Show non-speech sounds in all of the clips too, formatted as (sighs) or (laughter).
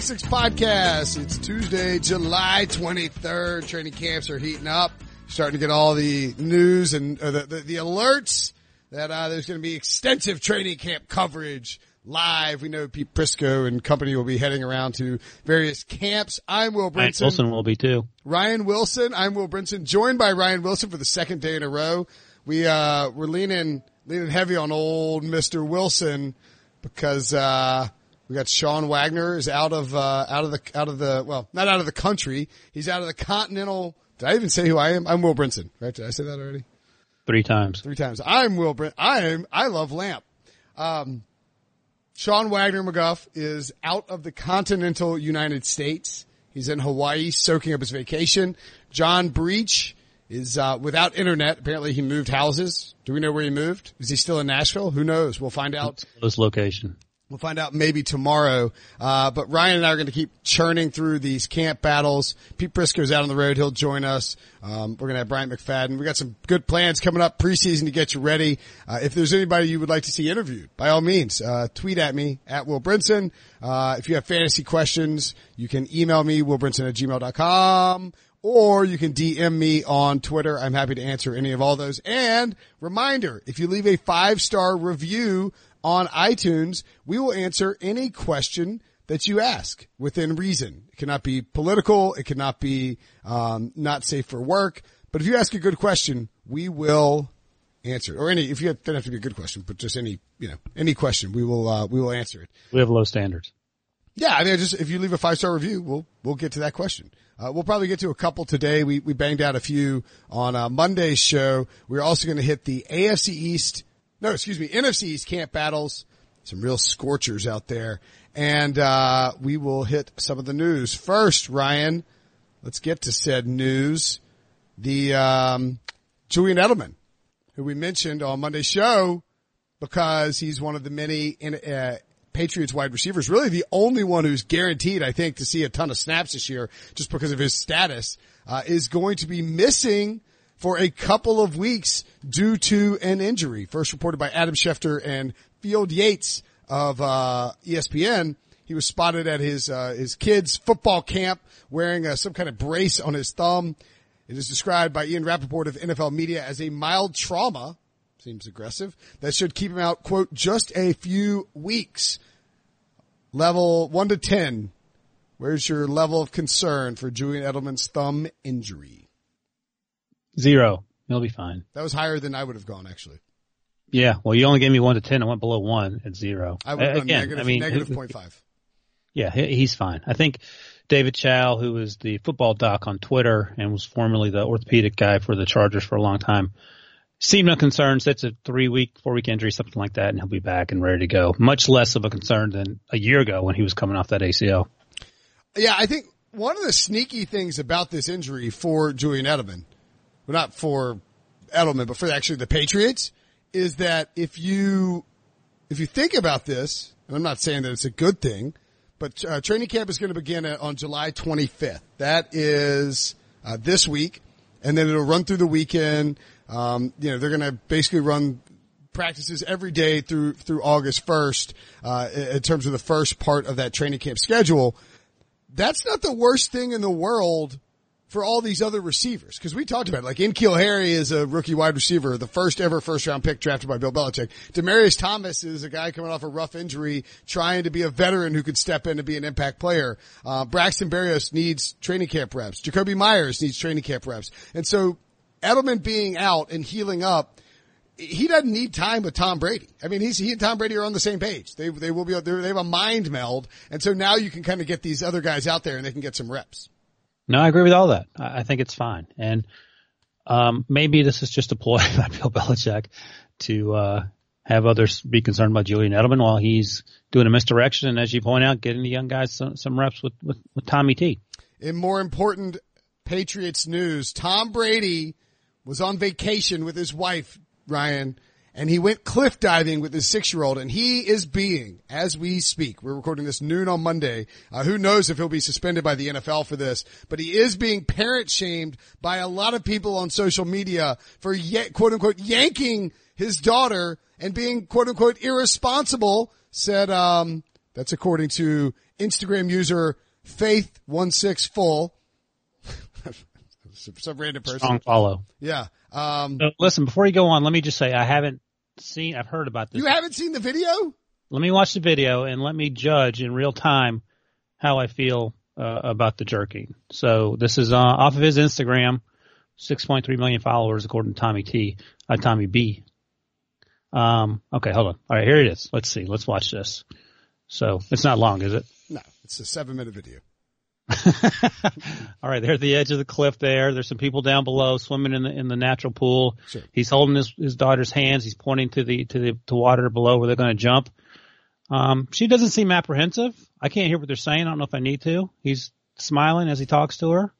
Six Podcast. It's Tuesday, July 23rd. Training camps are heating up. Starting to get all the news and uh, the, the, the alerts that uh, there's going to be extensive training camp coverage live. We know Pete Prisco and company will be heading around to various camps. I'm Will Ryan Brinson. Wilson will be too. Ryan Wilson. I'm Will Brinson, joined by Ryan Wilson for the second day in a row. We uh, we're leaning leaning heavy on old Mister Wilson because uh, we got Sean Wagner is out of uh, out of the out of the well not out of the country. He's out of the continental. Did I even say who I am? I'm Will Brinson. Right? Did I say that already? Three times. Three times. I'm Will Brin. I am. I love Lamp. Um, Sean Wagner McGough is out of the continental United States. He's in Hawaii soaking up his vacation. John Breech is uh, without internet. Apparently he moved houses. Do we know where he moved? Is he still in Nashville? Who knows? We'll find out. This location. We'll find out maybe tomorrow. Uh, but Ryan and I are going to keep churning through these camp battles. Pete Prisco's out on the road. He'll join us. Um, we're going to have Brian McFadden. We got some good plans coming up preseason to get you ready. Uh, if there's anybody you would like to see interviewed, by all means, uh, tweet at me at Will Brinson. Uh, if you have fantasy questions, you can email me, willbrinson at gmail.com or you can DM me on Twitter. I'm happy to answer any of all those. And reminder, if you leave a five star review on iTunes, we will answer any question that you ask within reason. It cannot be political. It cannot be, um, not safe for work. But if you ask a good question, we will answer it. Or any, if you have, doesn't have to be a good question, but just any, you know, any question, we will, uh, we will answer it. We have low standards. Yeah, I mean, just if you leave a five star review, we'll we'll get to that question. Uh, we'll probably get to a couple today. We we banged out a few on uh, Monday's show. We're also going to hit the AFC East, no, excuse me, NFC East camp battles. Some real scorchers out there, and uh, we will hit some of the news first. Ryan, let's get to said news. The um, Julian Edelman, who we mentioned on Monday's show, because he's one of the many in, uh, Patriots wide receivers, really the only one who's guaranteed, I think, to see a ton of snaps this year just because of his status, uh, is going to be missing for a couple of weeks due to an injury. First reported by Adam Schefter and Field Yates of, uh, ESPN. He was spotted at his, uh, his kids football camp wearing uh, some kind of brace on his thumb. It is described by Ian Rapoport of NFL Media as a mild trauma seems aggressive. That should keep him out, quote, just a few weeks. Level one to 10. Where's your level of concern for Julian Edelman's thumb injury? Zero. He'll be fine. That was higher than I would have gone, actually. Yeah. Well, you only gave me one to 10. I went below one at zero. I would have gone Again, negative, I mean, negative (laughs) 0.5. Yeah, he's fine. I think David Chao, who was the football doc on Twitter and was formerly the orthopedic guy for the Chargers for a long time, seemed unconcerned. That's a three week, four week injury, something like that, and he'll be back and ready to go. Much less of a concern than a year ago when he was coming off that ACL. Yeah, I think one of the sneaky things about this injury for Julian Edelman, well, not for Edelman, but for actually the Patriots, is that if you if you think about this, and I'm not saying that it's a good thing, but uh, training camp is going to begin on July 25th. That is uh, this week, and then it'll run through the weekend. Um, you know, they're going to basically run practices every day through through August 1st uh, in terms of the first part of that training camp schedule. That's not the worst thing in the world for all these other receivers. Cause we talked about it. like N'Keal Harry is a rookie wide receiver, the first ever first round pick drafted by Bill Belichick. Demaryius Thomas is a guy coming off a rough injury, trying to be a veteran who could step in and be an impact player. Uh, Braxton Berrios needs training camp reps. Jakobi Meyers needs training camp reps. And so Edelman being out and healing up, he doesn't need time with Tom Brady. I mean, he's, he and Tom Brady are on the same page. They, they will be, they have a mind meld. And so now you can kind of get these other guys out there and they can get some reps. No, I agree with all that. I think it's fine. And, um, maybe this is just a ploy (laughs) by Bill Belichick to, uh, have others be concerned about Julian Edelman while he's doing a misdirection. And as you point out, getting the young guys some, some reps with, with, with Tommy T. In more important Patriots news, Tom Brady was on vacation with his wife, Ryan, and he went cliff diving with his six year old and he is being, as we speak, we're recording this noon on Monday. Uh, who knows if he'll be suspended by the NFL for this, but he is being parent shamed by a lot of people on social media for ye- quote unquote yanking his daughter and being quote unquote irresponsible, said, um, That's according to Instagram user Faith16Full. (laughs) Some random person. Strong follow. Yeah. Um, So listen, before you go on, let me just say I haven't seen, I've heard about this. you haven't seen the video? let me watch the video and let me judge in real time how I feel uh, about the jerking. So this is uh, off of his Instagram, 6.3 million followers according to Tommy T, uh, Tommy B. Um, okay, hold on. All right, here it is. Let's see. Let's watch this. So it's not long, is it? No, it's a seven minute video. (laughs) All right, they're at the edge of the cliff there. There's some people down below swimming in the in the natural pool. Sure. He's holding his his daughter's hands. He's pointing to the to the to water below where they're going to jump. Um, she doesn't seem apprehensive. I can't hear what they're saying. I don't know if I need to. He's smiling as he talks to her,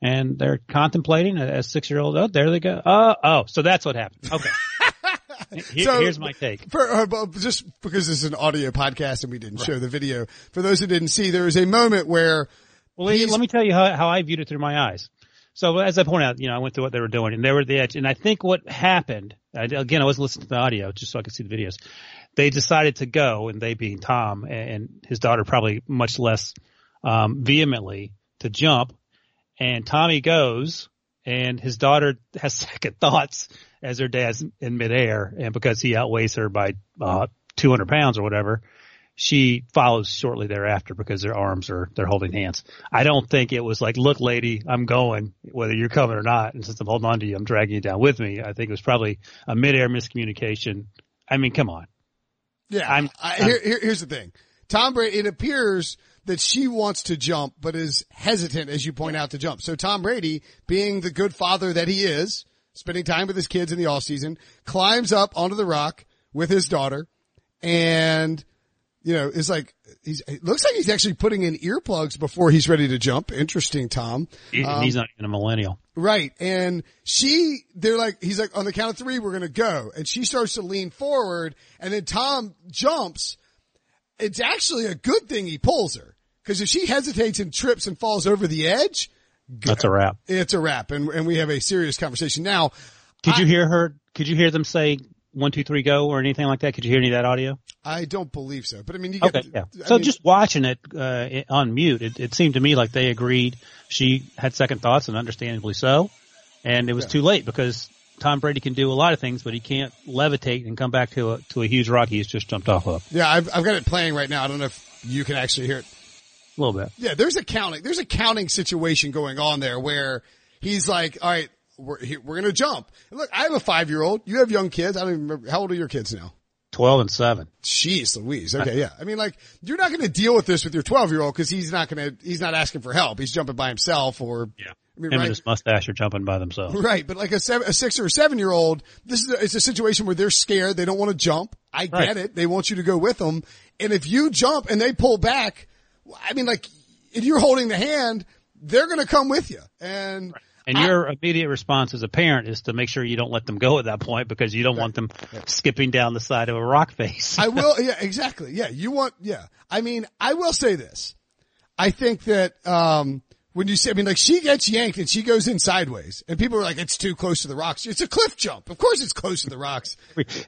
and they're contemplating as six year old. Oh, there they go. Oh, oh, so that's what happened. Okay. (laughs) Here- So- here's my take. For, uh, just because this is an audio podcast and we didn't show the video, for those who didn't see, there was a moment where Well, let- He's- let me tell you how, how I viewed it through my eyes. So as I pointed out, you know, I went through what they were doing and they were at the edge. And I think what happened, I, again, I wasn't listening to the audio just so I could see the videos. They decided to go and they being Tom and his daughter probably much less, um, vehemently to jump. And Tommy goes and his daughter has (laughs) second thoughts as her dad's in midair. And because he outweighs her by, uh, 200 pounds or whatever, she follows shortly thereafter because their arms are they're holding hands. I don't think it was like, look, lady, I'm going, whether you're coming or not. And since I'm holding on to you, I'm dragging you down with me. I think it was probably a midair miscommunication. I mean, come on. Yeah, I'm- I, I'm- here, here, here's the thing. Tom Brady, it appears that she wants to jump, but is hesitant, as you point out, to jump. So Tom Brady, being the good father that he is, spending time with his kids in the off season, climbs up onto the rock with his daughter and, you know, it's like, he's, it looks like he's actually putting in earplugs before he's ready to jump. Interesting, Tom. He- Um, He's not even a millennial. Right. And she, they're like, he's like, on the count of three, we're going to go. And she starts to lean forward and then Tom jumps. It's actually a good thing he pulls her. Cause if she hesitates and trips and falls over the edge, That's a wrap. it's a wrap. And, and we have a serious conversation. Now, Could I- you hear her? Could you hear them say one, two, three, go or anything like that? Could you hear any of that audio? I don't believe so, but I mean, you get, Okay, yeah. I So mean, just watching it uh, on mute, it, it seemed to me like they agreed. She had second thoughts, and understandably so. And it was Yeah. too late because Tom Brady can do a lot of things, but he can't levitate and come back to a to a huge rock he's just jumped off of. yeah, I've, I've got it playing right now. I don't know if you can actually hear it. A little bit. Yeah, there's a counting, there's a counting situation going on there where he's like, all right, we're, we're going to jump. And look, I have a five year old. You have young kids. I don't even remember. How old are your kids now? Twelve and seven. Jeez Louise. Okay. Yeah. I mean, like, you're not going to deal with this with your 12 year old because he's not going to, he's not asking for help. He's jumping by himself or, Yeah. I mean, Him right. and his mustache are jumping by themselves. (laughs) Right, but like a, seven, a six or a seven year old, this is a, it's a situation where they're scared. They don't want to jump. I get it. They want you to go with them. And if you jump and they pull back, I mean, like, if you're holding the hand, they're going to come with you. And And your immediate response as a parent is to make sure you don't let them go at that point because you don't want them skipping down the side of a rock face. I will, (laughs) yeah, exactly. Yeah, you want, yeah. I mean, I will say this. I think that, um, when you say, I mean, like she gets yanked and she goes in sideways and people are like, it's too close to the rocks. It's a cliff jump. Of course it's close to the rocks.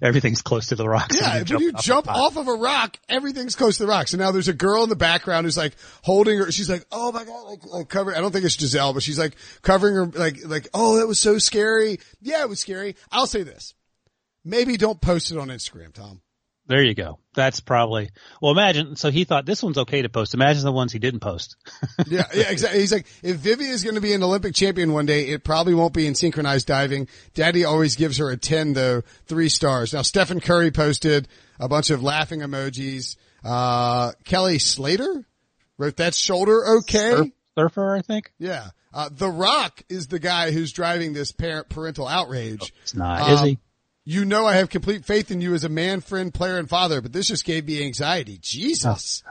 Everything's close to the rocks. Yeah, when when you jump the off of a rock, everything's close to the rocks. And now there's a girl in the background who's like holding her. She's like, "Oh my god!" Like, like cover. I don't think it's Gisele, but she's like covering her, like, like, "Oh, that was so scary." Yeah, it was scary. I'll say this: maybe don't post it on Instagram, Tom. There you go. That's probably, well imagine, so he thought this one's okay to post. Imagine the ones he didn't post. (laughs) Yeah, yeah, exactly. He's like, if Vivi is going to be an Olympic champion one day, it probably won't be in synchronized diving. Daddy always gives her a 10 though, three stars. Now Stephen Curry posted a bunch of laughing emojis. Uh, Kelly Slater wrote that shoulder okay. Surf- surfer, I think. Yeah. Uh, The Rock is the guy who's driving this parent parental outrage. It's not, is Um, he? You know I have complete faith in you as a man, friend, player, and father, but this just gave me anxiety. Jesus.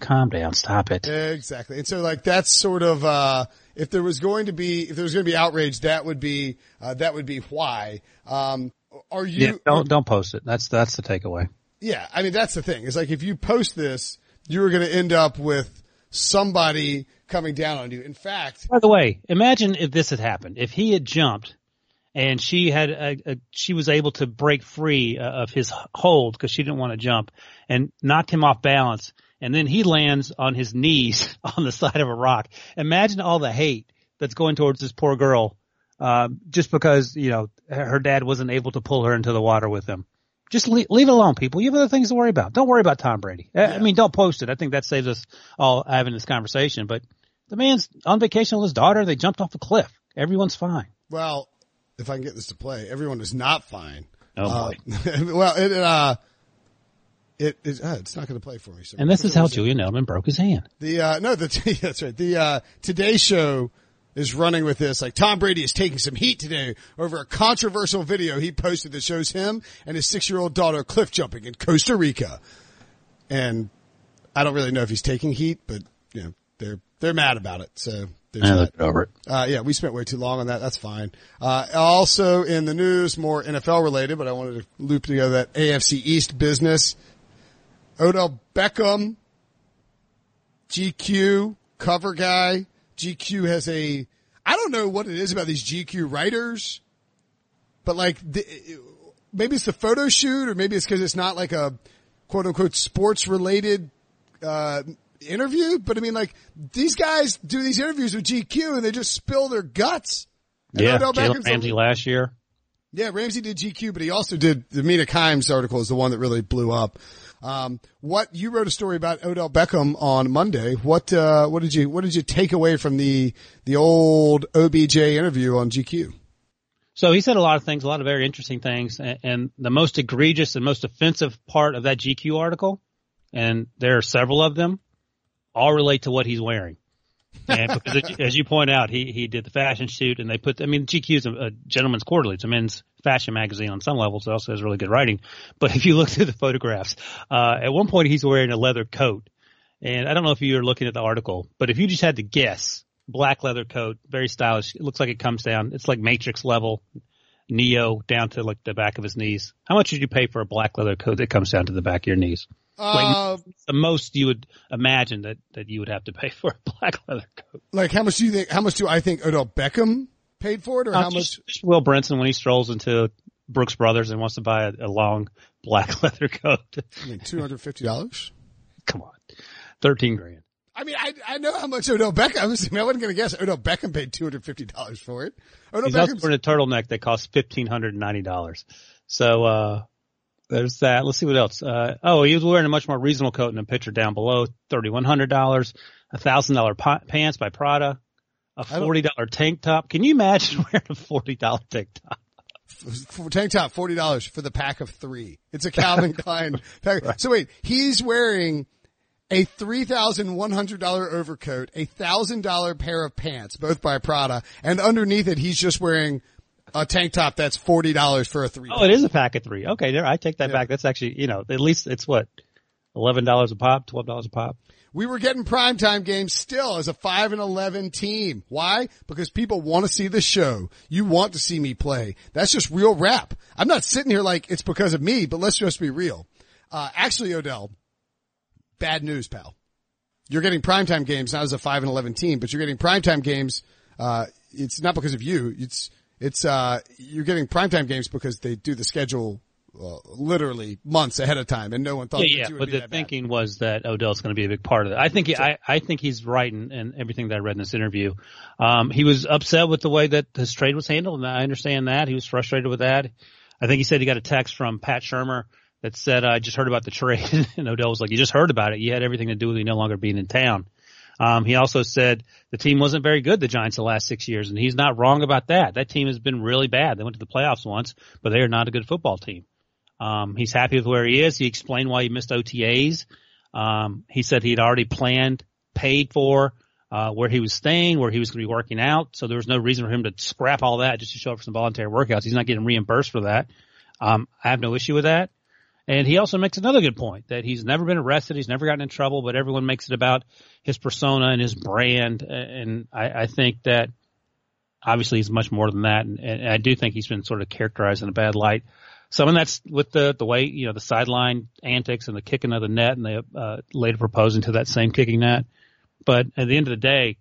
Calm down. Stop it. Exactly. And so like that's sort of, uh, if there was going to be, if there was going to be outrage, that would be, uh, that would be why. Um, are you, Yeah, don't, don't post it. That's, that's the takeaway. yeah, I mean, that's the thing. It's like if you post this, you're going to end up with somebody coming down on you. In fact, By the way, imagine if this had happened. If he had jumped and she had a, a she was able to break free uh, of his hold because she didn't want to jump and knocked him off balance and then he lands on his knees (laughs) on the side of a rock. Imagine all the hate that's going towards this poor girl, uh, just because you know her dad wasn't able to pull her into the water with him. Just leave, leave it alone, people. You have other things to worry about. Don't worry about Tom Brady. I mean, don't post it. I think that saves us all having this conversation. But the man's on vacation with his daughter. They jumped off a cliff. Everyone's fine. Well, if I can get this to play, everyone is not fine. Oh boy. Uh, (laughs) well, it, uh, it, it uh, it's not going to play for me. So and this is how Julian Edelman broke his hand. The uh, no, the (laughs) that's right. The uh, Today Show is running with this. Like Tom Brady is taking some heat today over a controversial video he posted that shows him and his six year old daughter cliff jumping in Costa Rica. And I don't really know if he's taking heat, but you know they're they're mad about it. So there's I looked over it. Uh, yeah, we spent way too long on that. That's fine. Uh, also in the news, more NFL related, but I wanted to loop together that AFC East business. Odell Beckham, GQ cover guy. GQ has a, I don't know what it is about these GQ writers, but like, the, maybe it's the photo shoot or maybe it's cause it's not like a quote unquote sports related, uh, interview, but I mean, like these guys do these interviews with GQ and they just spill their guts. And Yeah, Odell Jalen Ramsey last year. yeah, Ramsey did GQ, but he also did the Mina Kimes article is the one that really blew up. Um, what you wrote a story about Odell Beckham on Monday. What uh, what did you what did you take away from the the old OBJ interview on GQ? So he said a lot of things, a lot of very interesting things, and, and the most egregious and most offensive part of that GQ article, and there are several of them, all relate to what he's wearing. And because as you- point out, he he did the fashion shoot, and they put. I mean, GQ is a, a gentleman's quarterly; it's a men's fashion magazine on some levels. It also has really good writing. But if you look through the photographs, uh, at one point he's wearing a leather coat, and I don't know if you were looking at the article, but if you just had to guess, black leather coat, very stylish. It looks like it comes down. It's like Matrix level, Neo down to like the back of his knees. How much would you pay for a black leather coat that comes down to the back of your knees? Uh, The most you would imagine that that you would have to pay for a black leather coat. like how much do you think? How much do I think Odell Beckham paid for it, or how Uh, much? just- just Will Brinson when he strolls into Brooks Brothers and wants to buy a, a long black (laughs) leather coat. I mean, two hundred fifty dollars. Come on, thirteen grand. I mean, I I know how much Odell Beckham. I, was, I, mean, I wasn't going to guess Odell Beckham paid two hundred fifty dollars for it. Odell He's also Beckham's wearing a turtleneck that costs fifteen hundred and ninety dollars. So uh there's that. Let's see what else. Uh oh, he was wearing a much more reasonable coat in a picture down below, thirty one hundred dollars, a thousand dollar pants by Prada, a forty dollar tank top. Can you imagine (laughs) wearing a forty dollar tank top? Tank top, forty dollars for the pack of three. It's a Calvin (laughs) Klein pack. So wait, he's wearing a three thousand one hundred dollar overcoat, a thousand dollar pair of pants, both by Prada, and underneath it, he's just wearing a tank top that's forty dollars for a three. Oh, it is a pack of three. Okay, there I take that back. That's actually you know, at least it's what, eleven dollars a pop, twelve dollars a pop. We were getting primetime games still as a 5 and 11 team. Why? Because people want to see the show. You want to see me play. That's just real rap. I'm not sitting here like it's because of me, but let's just be real. Uh, actually, Odell, bad news, pal. You're getting primetime games not as a 5 and 11 team, but you're getting primetime games. Uh, it's not because of you. It's, it's, uh, you're getting primetime games because they do the schedule, uh, literally months ahead of time and no one thought Yeah, yeah. would But be the that bad. thinking was that Odell's going to be a big part of it. I think he, I, I think he's right in, in everything that I read in this interview. Um, he was upset with the way that his trade was handled, and I understand that. He was frustrated with that. I think he said he got a text from Pat Shurmur that said, "I just heard about the trade," (laughs) and Odell was like, "You just heard about it. You had everything to do with me no longer being in town." Um, he also said the team wasn't very good, the Giants, the last six years, and he's not wrong about that. That team has been really bad. They went to the playoffs once, but they are not a good football team. Um, he's happy with where he is. He explained why he missed OTAs. Um, he said he'd already planned, paid for, uh, where he was staying, where he was going to be working out. So there was no reason for him to scrap all that just to show up for some voluntary workouts. He's not getting reimbursed for that. Um, I have no issue with that. And he also makes another good point that he's never been arrested. He's never gotten in trouble, but everyone makes it about his persona and his brand. And I, I think that obviously he's much more than that. And, and I do think he's been sort of characterized in a bad light. Some of that's with the, the way, you know, the sideline antics and the kicking of the net and they, uh, later proposing to that same kicking net. But at the end of the day,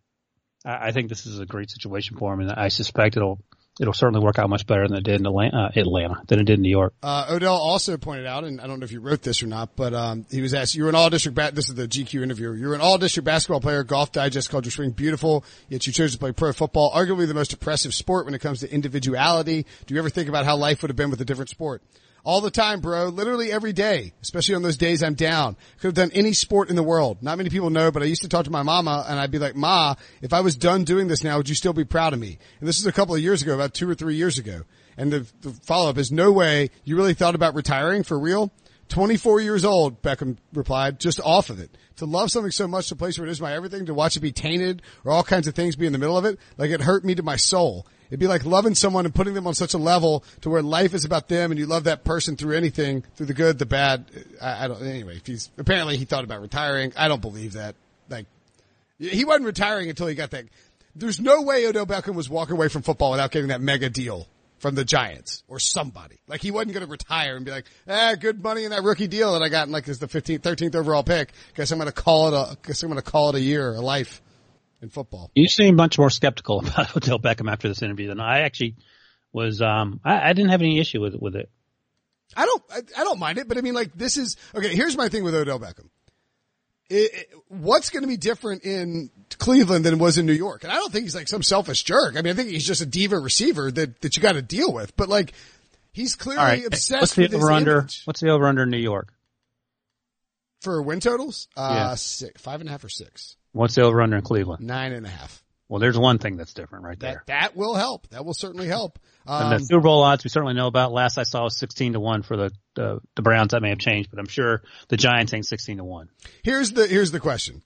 I, I think this is a great situation for him and I suspect it'll, it'll certainly work out much better than it did in Atlanta, uh, Atlanta than it did in New York. Uh, Odell also pointed out, and I don't know if you wrote this or not, but um, he was asked, "You're an all district. Ba- this is the GQ interview. You're an all district basketball player. Golf Digest called your swing beautiful, yet you chose to play pro football, arguably the most oppressive sport when it comes to individuality. Do you ever think about how life would have been with a different sport?" All the time, bro. Literally every day, especially on those days I'm down. Could have done any sport in the world. Not many people know, but I used to talk to my mama and I'd be like, Ma, if I was done doing this now, would you still be proud of me? And this is a couple of years ago, about two or three years ago. And the, the follow up is no way you really thought about retiring for real. 24 years old, Beckham replied, just off of it. To love something so much to the place where it is my everything, to watch it be tainted or all kinds of things be in the middle of it, like it hurt me to my soul. It'd be like loving someone and putting them on such a level to where life is about them and you love that person through anything, through the good, the bad. I, I don't, anyway, if he's, apparently he thought about retiring. I don't believe that. Like, he wasn't retiring until he got that. There's no way Odell Beckham was walking away from football without getting that mega deal from the Giants or somebody. Like he wasn't going to retire and be like, ah, good money in that rookie deal that I got in like as the 15th, 13th overall pick. Guess I'm going to call it a, guess I'm going to call it a year, a life in football. You seem much more skeptical (laughs) about Odell Beckham after this interview than I actually was. Um, I, I didn't have any issue with with it. I don't, I, I, don't mind it, but I mean, like, this is okay. Here's my thing with Odell Beckham. It, it, what's going to be different in Cleveland than it was in New York? And I don't think he's like some selfish jerk. I mean, I think he's just a diva receiver that that you got to deal with. But like, he's clearly right. obsessed what's the over under? Image. What's the over under in New York for win totals? Uh, yeah. six, five and a half or six. What's the over under in Cleveland? Nine and a half. Well, there's one thing that's different right there. That will help. That will certainly help. Um, and the um, Super Bowl odds we certainly know about. Last I saw was 16 to 1 for the, the, the Browns. That may have changed, but I'm sure the Giants ain't 16 to 1. Here's the, here's the question.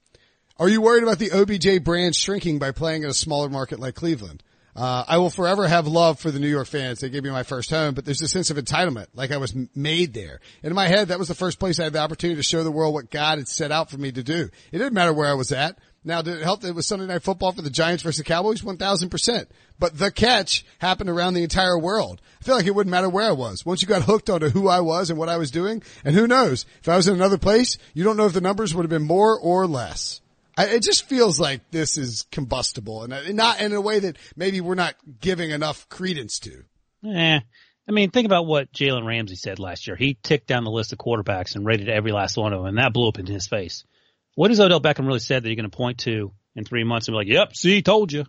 Are you worried about the OBJ brand shrinking by playing in a smaller market like Cleveland? Uh, I will forever have love for the New York fans. They gave me my first home, but there's a sense of entitlement, like I was made there. In my head, that was the first place I had the opportunity to show the world what God had set out for me to do. It didn't matter where I was at. Now, did it help that it was Sunday Night Football for the Giants versus the Cowboys? 1000%. But the catch happened around the entire world. I feel like it wouldn't matter where I was. Once you got hooked onto who I was and what I was doing, and who knows, if I was in another place, you don't know if the numbers would have been more or less. I, it just feels like this is combustible and uh, not in a way that maybe we're not giving enough credence to. Yeah. I mean, think about what Jalen Ramsey said last year. He ticked down the list of quarterbacks and rated every last one of them, and that blew up in his face. What has Odell Beckham really said that you're going to point to in three months and be like, yep, see, told you?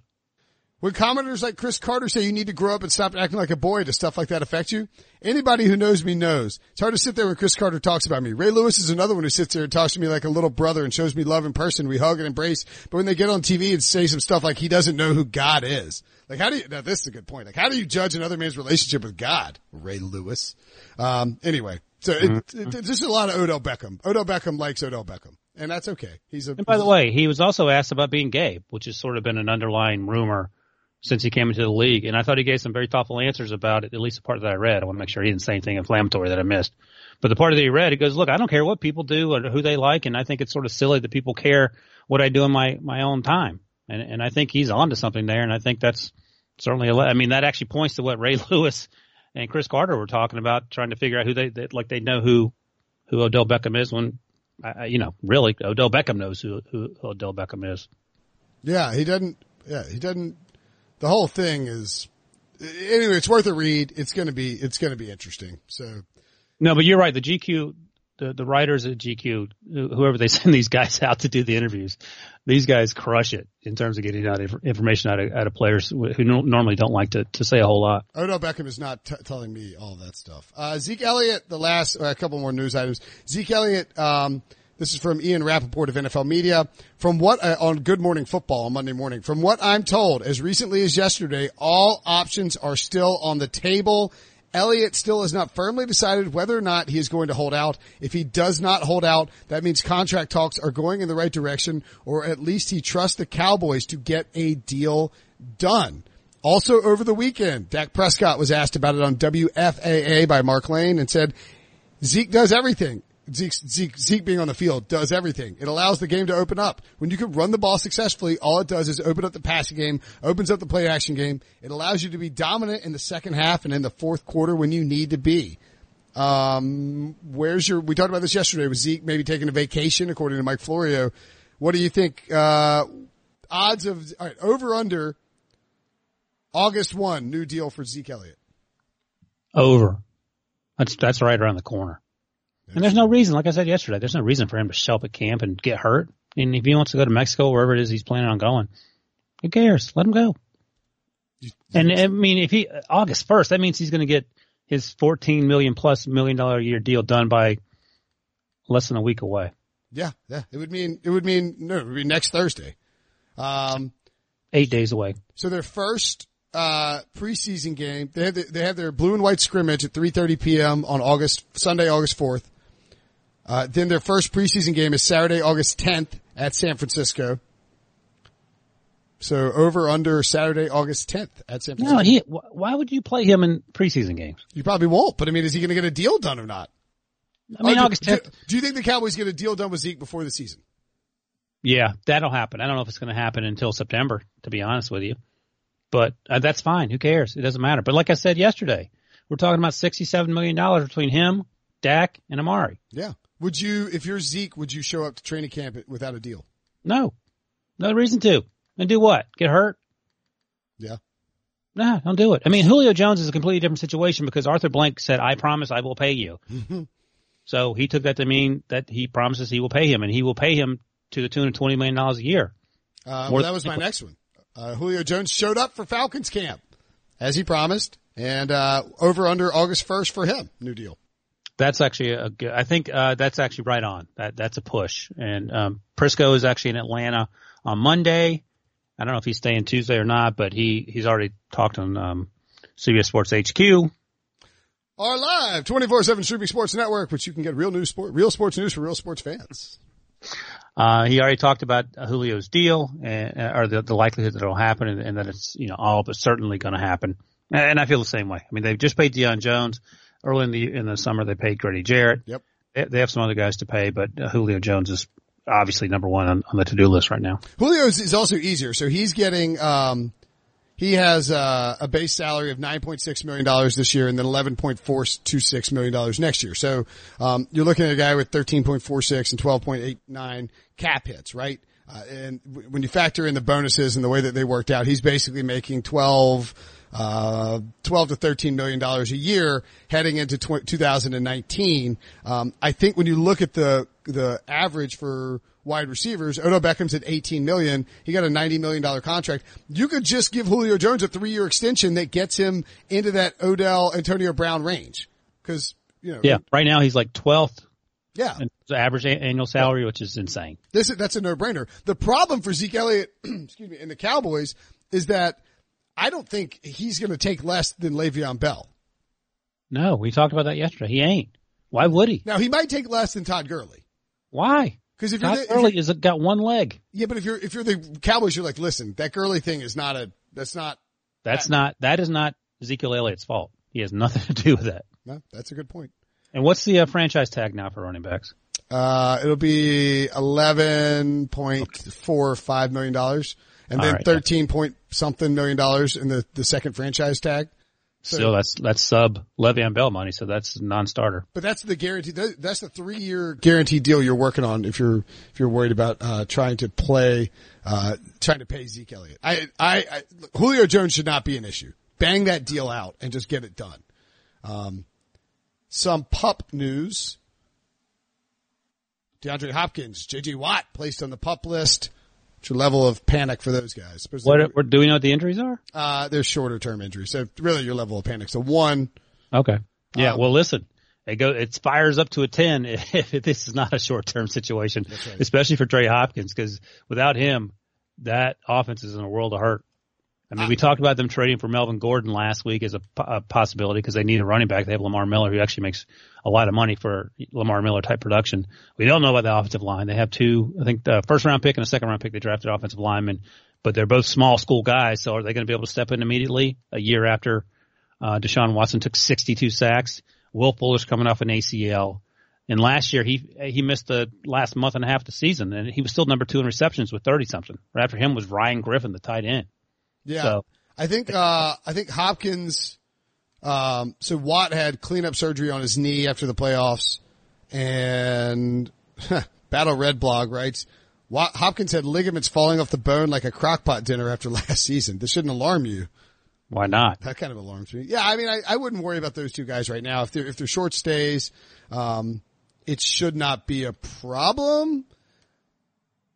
When commenters like Cris Carter say you need to grow up and stop acting like a boy, does stuff like that affect you? Anybody who knows me knows. It's hard to sit there when Cris Carter talks about me. Ray Lewis is another one who sits there and talks to me like a little brother and shows me love in person. We hug and embrace. But when they get on TV and say some stuff like he doesn't know who God is. Like how do you, now this is a good point. Like how do you judge another man's relationship with God? Ray Lewis. Um, anyway, so it, mm-hmm. it, it's just a lot of Odell Beckham. Odell Beckham likes Odell Beckham and that's okay. He's a. And by the way, he was also asked about being gay, which has sort of been an underlying rumor since he came into the league. And I thought he gave some very thoughtful answers about it, at least the part that I read. I want to make sure he didn't say anything inflammatory that I missed. But the part that he read, he goes, look, I don't care what people do or who they like. And I think it's sort of silly that people care what I do in my, my own time. And, and I think he's onto something there. And I think that's certainly, a, I mean, that actually points to what Ray (laughs) Lewis and Cris Carter were talking about, trying to figure out who they, they like they know who, who Odell Beckham is when, I, you know, really Odell Beckham knows who, who Odell Beckham is. Yeah, he doesn't, yeah, he doesn't the whole thing is anyway. It's worth a read. It's gonna be it's gonna be interesting. So no, but you're right. The GQ, the the writers at GQ, whoever they (laughs) send these guys out to do the interviews, these guys crush it in terms of getting out information out of, out of players who normally don't like to, to say a whole lot. Odell Beckham is not t- telling me all that stuff. Uh, Zeke Elliott, the last, uh, a couple more news items. Zeke Elliott, um, this is from Ian Rapoport of NFL Media. From what uh, on Good Morning Football on Monday morning, from what I'm told, as recently as yesterday, all options are still on the table. Elliott still has not firmly decided whether or not he is going to hold out. If he does not hold out, that means contract talks are going in the right direction, or at least he trusts the Cowboys to get a deal done. Also over the weekend, Dak Prescott was asked about it on WFAA by Mark Lane and said, Zeke does everything. Zeke, Zeke, Zeke being on the field does everything. It allows the game to open up. When you can run the ball successfully, all it does is open up the passing game, opens up the play action game. It allows you to be dominant in the second half and in the fourth quarter when you need to be. Um, where's your, we talked about this yesterday with Zeke maybe taking a vacation according to Mike Florio. What do you think, uh, odds of, all right, over under August 1, new deal for Zeke Elliott. Over. That's, that's right around the corner. And there's no reason, like I said yesterday, there's no reason for him to show up at camp and get hurt. And if he wants to go to Mexico, wherever it is he's planning on going, who cares? Let him go. And I mean, if he, August 1st, that means he's going to get his 14 million plus million dollar a year deal done by less than a week away. Yeah, yeah. It would mean, it would mean, no, it would be next Thursday. Um, eight days away. So their first, uh, preseason game, they had, the, they had their blue and white scrimmage at 3.30 p.m. on August, Sunday, August 4th. Uh, then their first preseason game is Saturday, August 10th at San Francisco. So over under Saturday, August 10th at San Francisco. No, he, why would you play him in preseason games? You probably won't, but I mean, is he going to get a deal done or not? I mean, Oh, August do, 10th. do, do you think the Cowboys get a deal done with Zeke before the season? Yeah, that'll happen. I don't know if it's going to happen until September, to be honest with you. But uh, that's fine. Who cares? It doesn't matter. But like I said yesterday, we're talking about $67 million between him, Dak, and Amari. Yeah. Would you, if you're Zeke, would you show up to training camp without a deal? No. No reason to. And do what? Get hurt? Yeah. No, don't do it. I mean, Julio Jones is a completely different situation because Arthur Blank said, I promise I will pay you. so he took that to mean that he promises he will pay him and he will pay him to the tune of $20 million a year. Uh, well, that was my next one. Uh, Julio Jones showed up for Falcons camp as he promised and, uh, over under August 1st for him. New deal. That's actually a good, I think, uh, that's actually right on. That, that's a push. And, um, Prisco is actually in Atlanta on Monday. I don't know if he's staying Tuesday or not, but he, he's already talked on, um, CBS Sports HQ. Our live 24-7 streaming sports network, which you can get real news, sport, real sports news for real sports fans. Uh, he already talked about Julio's deal and, or the, the likelihood that it'll happen and, and that it's, you know, all but certainly going to happen. And I feel the same way. I mean, they've just paid Deion Jones early in the, in the summer. They paid Grady Jarrett. Yep. They, they have some other guys to pay, but uh, Julio Jones is obviously number one on, on the to-do list right now. Julio's is also easier. So he's getting, um, he has uh, a base salary of $9.6 million this year and then $11.426 million next year. So, um, you're looking at a guy with 13.46 and 12.89 cap hits, right? Uh, and w- when you factor in the bonuses and the way that they worked out, he's basically making 12, uh, 12 to 13 million dollars a year heading into tw- 2019. Um, I think when you look at the, the average for wide receivers, Odo Beckham's at 18 million. He got a 90 million dollar contract. You could just give Julio Jones a three year extension that gets him into that Odell Antonio Brown range. Cause, you know, Yeah. Right now he's like 12th yeah, average annual salary, which is insane. this is, that's a no brainer. The problem for Zeke Elliott, (clears throat) excuse me, and the Cowboys is that I don't think he's going to take less than Le'Veon Bell. No, we talked about that yesterday. He ain't. Why would he? Now he might take less than Todd Gurley. Why? Cause if you're, Todd the, if Gurley you're is got one leg. yeah, but if you're, if you're the Cowboys, you're like, listen, that Gurley thing is not a, that's not, That's not, that is not Ezekiel Elliott's fault. He has nothing (laughs) to do with that. no, that's a good point. And what's the uh, franchise tag now for running backs? Uh, it'll be eleven point four five million dollars, and then right. thirteen point something million dollars in the the second franchise tag. Still, that's that's sub Le'Veon Bell money, so that's non-starter. But that's the guarantee. that- That's the three year guaranteed deal you're working on. If you're if you're worried about uh, trying to play, uh, trying to pay Zeke Elliott, I, I, I Julio Jones should not be an issue. Bang that deal out and just get it done. Um, some pup news. DeAndre Hopkins, J.J. Watt placed on the pup list. Your level of panic for those guys? What, what do we know what the injuries are? Uh, they're shorter term injuries. So really your level of panic. So one, Okay. Yeah. Um, well, listen, it go it fires up to a ten (laughs) if this is not a short term situation, right. especially for Trey Hopkins, because without him, that offense is in a world of hurt. I mean, we talked about them trading for Melvin Gordon last week as a, a possibility because they need a running back. They have Lamar Miller, who actually makes a lot of money for Lamar Miller type production. We don't know about the offensive line. They have two, I think, the first round pick and a second round pick. They drafted offensive linemen, but they're both small school guys. So are they going to be able to step in immediately a year after uh, Deshaun Watson took 62 sacks? Will Fuller's coming off an ACL. And last year he he missed the last month and a half of the season, and he was still number two in receptions with 30 something. Right after him was Ryan Griffin, the tight end. Yeah. So- I think, uh, I think Hopkins, um, so Watt had cleanup surgery on his knee after the playoffs and (laughs) Battle Red blog writes, Watt, Hopkins had ligaments falling off the bone like a crockpot dinner after (laughs) last season. This shouldn't alarm you. Why not? That kind of alarms me. Yeah, I mean, I, I wouldn't worry about those two guys right now. If they're if they're short stays, um, it should not be a problem.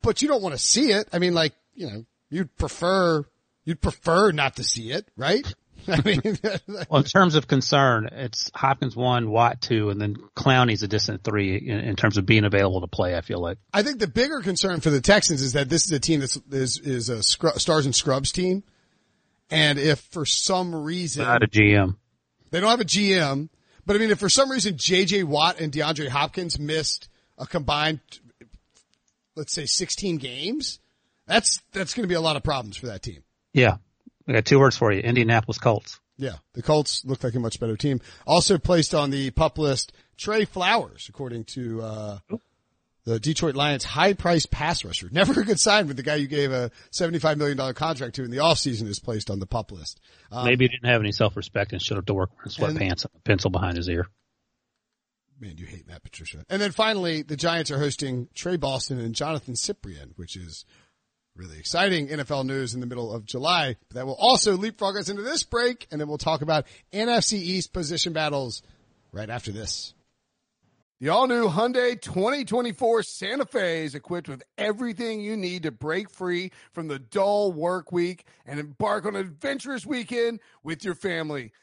But you don't want to see it. I mean, like you know, you'd prefer you'd prefer not to see it, right? (laughs) I mean, (laughs) well, in terms of concern, it's Hopkins one, Watt two, and then Clowney's a distant three in, in, terms of being available to play. I feel like. I think the bigger concern for the Texans is that this is a team that is is a scrub, stars and scrubs team, and if for some reason not a GM, they don't have a GM, but I mean, if for some reason J.J. Watt and DeAndre Hopkins missed a combined, let's say, sixteen games, that's that's going to be a lot of problems for that team. Yeah, I got two words for you. Indianapolis Colts. Yeah. The Colts look like a much better team. Also placed on the pup list, Trey Flowers, according to, uh, the Detroit Lions high priced pass rusher. (laughs) Never a good sign when the guy you gave a $75 million contract to in the offseason is placed on the pup list. Um, Maybe he didn't have any self-respect and showed up to work wearing sweatpants and a pencil behind his ear. Man, you hate Matt Patricia. And then finally, the Giants are hosting Tre Boston and Jonathan Cyprien, which is really exciting NFL news in the middle of July. That will also leapfrog us into this break, and then we'll talk about NFC East position battles right after this. The all new Hyundai 2024 Santa Fe is equipped with everything you need to break free from the dull work week and embark on an adventurous weekend with your family.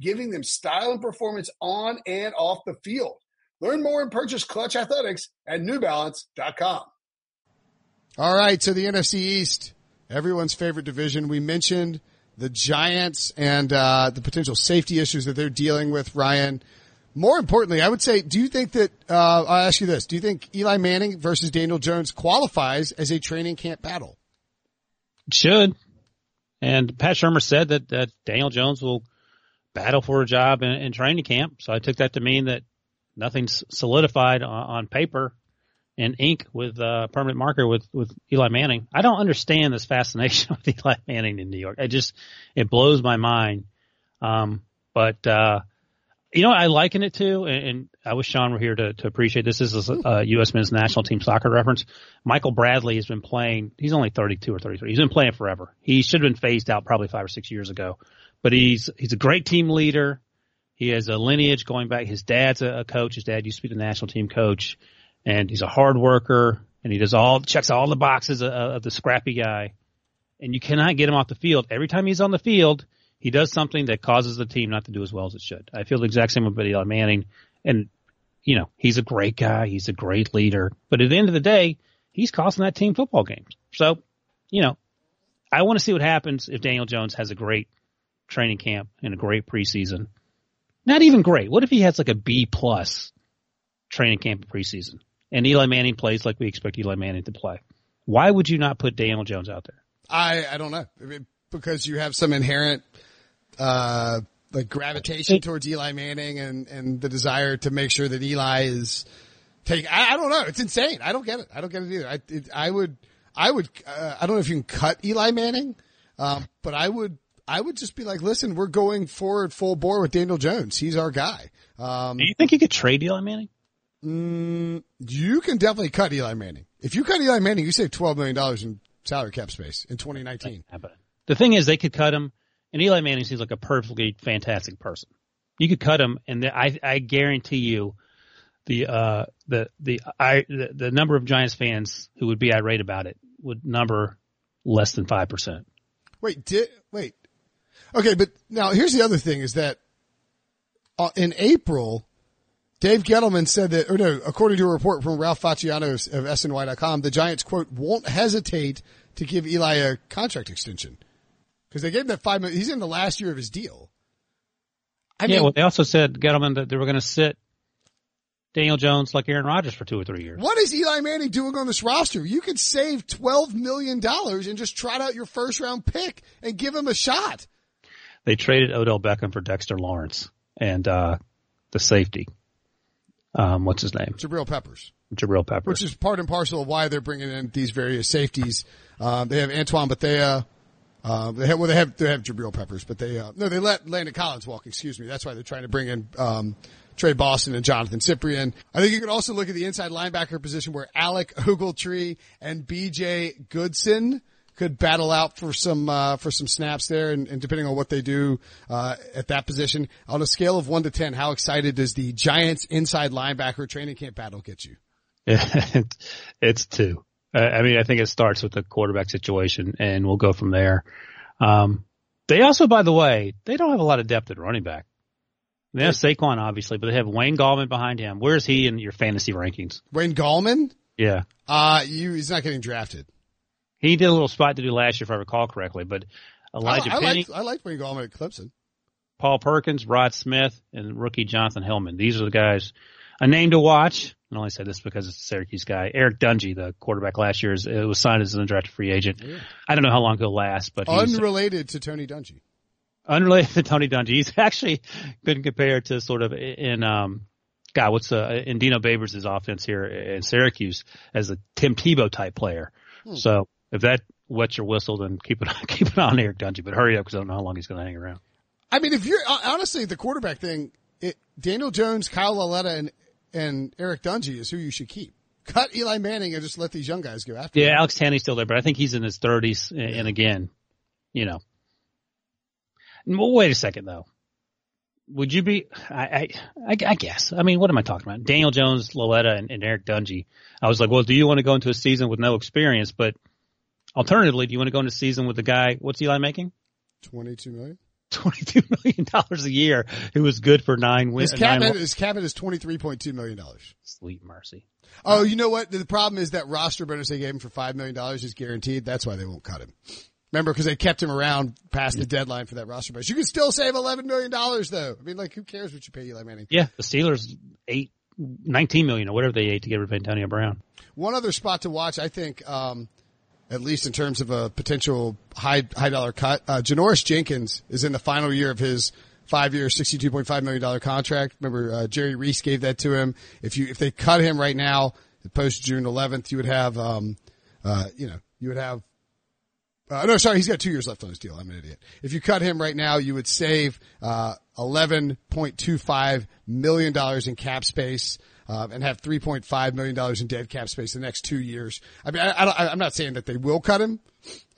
giving them style and performance on and off the field. Learn more and purchase Clutch Athletics at NewBalance.com. All right, so the NFC East, everyone's favorite division. We mentioned the Giants and uh, the potential safety issues that they're dealing with. Ryan, more importantly, I would say, do you think that? Uh, I'll ask you this: Do you think Eli Manning versus Daniel Jones qualifies as a training camp battle? It should. And Pat Shurmur said that, that Daniel Jones will battle for a job in, in training camp. So I took that to mean that nothing's solidified on, on paper and ink with a uh, permanent marker with, with Eli Manning. I don't understand this fascination (laughs) with Eli Manning in New York. It just, it blows my mind. Um, but, uh, you know, I liken it to, and, and I wish Sean were here to, to appreciate this. This is a, a U.S. men's national team soccer reference. Michael Bradley has been playing, he's only 32 or 33. He's been playing forever. He should have been phased out probably five or six years ago but he's he's a great team leader. He has a lineage going back. His dad's a, a coach. His dad used to be the national team coach, and he's a hard worker. And he does all checks all the boxes of, of the scrappy guy. And you cannot get him off the field. Every time he's on the field, he does something that causes the team not to do as well as it should. I feel the exact same with Eli Manning. And, you know, he's a great guy. He's a great leader. But at the end of the day, he's costing that team football games. So, you know, I want to see what happens if Daniel Jones has a great training camp and a great preseason. Not even great. What if he has like a B plus training camp preseason and Eli Manning plays like we expect Eli Manning to play? Why would you not put Daniel Jones out there? I, I don't know. Because you have some inherent, uh, like gravitation towards Eli Manning and, and the desire to make sure that Eli is take, I, I don't know. It's insane. I don't get it. I don't get it either. I, it, I would, I would, uh, I don't know if you can cut Eli Manning, um, but I would I would just be like, listen, we're going forward full bore with Daniel Jones. He's our guy. Um, Do you think you could trade Eli Manning? Mm, you can definitely cut Eli Manning. If you cut Eli Manning, you save $12 million in salary cap space in 2019. The thing is they could cut him and Eli Manning seems like a perfectly fantastic person. You could cut him, and I I guarantee you, the uh the the I the, the number of Giants fans who would be irate about it would number less than five percent. Wait, did wait? Okay, but now here's the other thing: is that uh, in April, Dave Gettleman said that, or no, according to a report from Ralph Vacchiano of SNY.com, the Giants quote won't hesitate to give Eli a contract extension because they gave him that five million. He's in the last year of his deal. I yeah, mean, well, they also said Gettleman that they were going to sit Daniel Jones like Aaron Rodgers for two or three years. What is Eli Manning doing on this roster? You could save twelve million dollars and just trot out your first round pick and give him a shot. They traded Odell Beckham for Dexter Lawrence and uh the safety. Um, what's his name? Jabril Peppers. Jabril Peppers. Which is part and parcel of why they're bringing in these various safeties. Um, they have Antoine Bethea. Uh, they have, well, they have, they have Jabril Peppers, but they, uh, no, they let Landon Collins walk, excuse me. That's why they're trying to bring in, um, Tre Boston and Jonathan Cyprien. I think you could also look at the inside linebacker position where Alec Ogletree and BJ Goodson could battle out for some uh, for some snaps there, and, and depending on what they do uh, at that position, on a scale of one to ten, how excited does the Giants inside linebacker training camp battle get you? (laughs) it's two. I mean, I think it starts with the quarterback situation, and we'll go from there. Um, they also, by the way, they don't have a lot of depth at running back. They have Saquon, obviously, but they have Wayne Gallman behind him. Where is he in your fantasy rankings? Wayne Gallman? Yeah. Uh, you, he's not getting drafted. He did a little spot to do last year, if I recall correctly, but Elijah I, I Penny. Liked, I liked Wayne Gallman at Clemson. Paul Perkins, Rod Smith, and rookie Jonathan Hilliman. These are the guys. A name to watch. I only say this because it's a Syracuse guy. Eric Dungey, the quarterback last year, is, was signed as an undrafted free agent. Yeah. I don't know how long he'll last, but unrelated to Tony Dungy unrelated to Tony Dungy. He's (laughs) actually been compared to sort of in um God, what's uh in Dino Babers' offense here in Syracuse as a Tim Tebow type player. Hmm. So if that wets your whistle, then keep it on, (laughs) keep it on Eric Dungey. But hurry up because I don't know how long he's going to hang around. I mean, if you're uh, honestly the quarterback thing, it, Daniel Jones, Kyle Lauletta, and and Eric Dungey is who you should keep. Cut Eli Manning and just let these young guys go after. Yeah, him. Alex Tanney's still there, but I think he's in his thirties. And, yeah. and again, you know, well, wait a second though. Would you be? I, I, I guess. I mean, what am I talking about? Daniel Jones, Lauletta, and, and Eric Dungey. I was like, well, do you want to go into a season with no experience? But alternatively, do you want to go into season with the guy? What's Eli making? Twenty-two million. Twenty-two (laughs) million dollars a year. Who was good for nine wins. His cap, nine his cap is twenty-three point two million dollars. Sweet mercy. Oh, you know what? The problem is that roster bonus they gave him for five million dollars is guaranteed. That's why they won't cut him. Remember, because they kept him around past the deadline for that roster bonus. You can still save eleven million dollars, though. I mean, like, who cares what you pay Eli Manning? Yeah, the Steelers eight, nineteen million or whatever they ate to get rid of Antonio Brown. One other spot to watch, I think, um, at least in terms of a potential high high dollar cut. Uh, Janoris Jenkins is in the final year of his five year, sixty two point five million dollar contract. Remember, uh, Jerry Reese gave that to him. If you if they cut him right now, post June eleventh, you would have, um, uh, you know, you would have uh, no, sorry, he's got two years left on his deal. I'm an idiot. If you cut him right now, you would save uh, 11.25 million dollars in cap space. Uh, and have 3.5 million dollars in dead cap space the next two years. I mean, I, I, I'm not saying that they will cut him.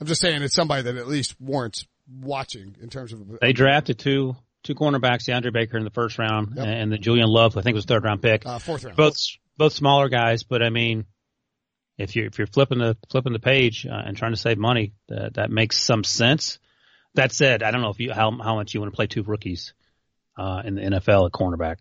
I'm just saying it's somebody that at least warrants watching in terms of. They drafted two two cornerbacks, DeAndre Baker in the first round, yep. and the Julian Love, I think was third round pick. Uh, fourth round. Both both smaller guys, but I mean, if you're if you're flipping the flipping the page uh, and trying to save money, that that makes some sense. That said, I don't know if you how how much you want to play two rookies uh, in the NFL at cornerback.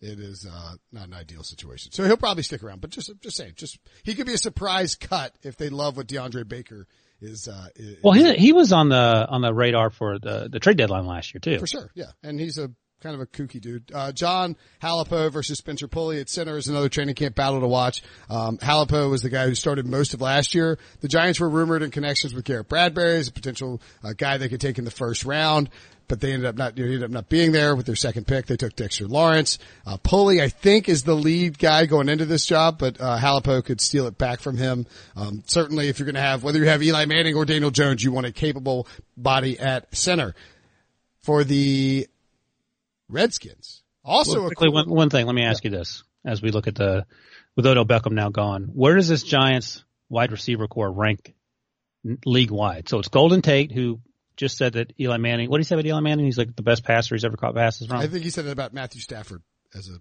It is uh, not an ideal situation. So he'll probably stick around, but just just saying, just he could be a surprise cut if they love what DeAndre Baker is. Uh, is well, he he was on the on the radar for the the trade deadline last year too. For sure, yeah, and he's a kind of a kooky dude. Uh, Jon Halapio versus Spencer Pulley at center is another training camp battle to watch. Um, was the guy who started most of last year. The Giants were rumored in connections with Garrett Bradbury as a potential uh, guy they could take in the first round. But they ended up not, you know, ended up not being there with their second pick. They took Dexter Lawrence. Uh, Pulley, I think, is the lead guy going into this job, but, uh, Halapio could steal it back from him. Um, certainly if you're going to have, whether you have Eli Manning or Daniel Jones, you want a capable body at center. For the Redskins. Also, well, quickly, cool, one, one thing. Let me ask yeah. you this: as we look at the with Odell Beckham now gone, where does this Giants wide receiver corps rank league wide? So it's Golden Tate, who just said that Eli Manning. What did he say about Eli Manning? He's like the best passer he's ever caught passes from. I think he said that about Matthew Stafford as a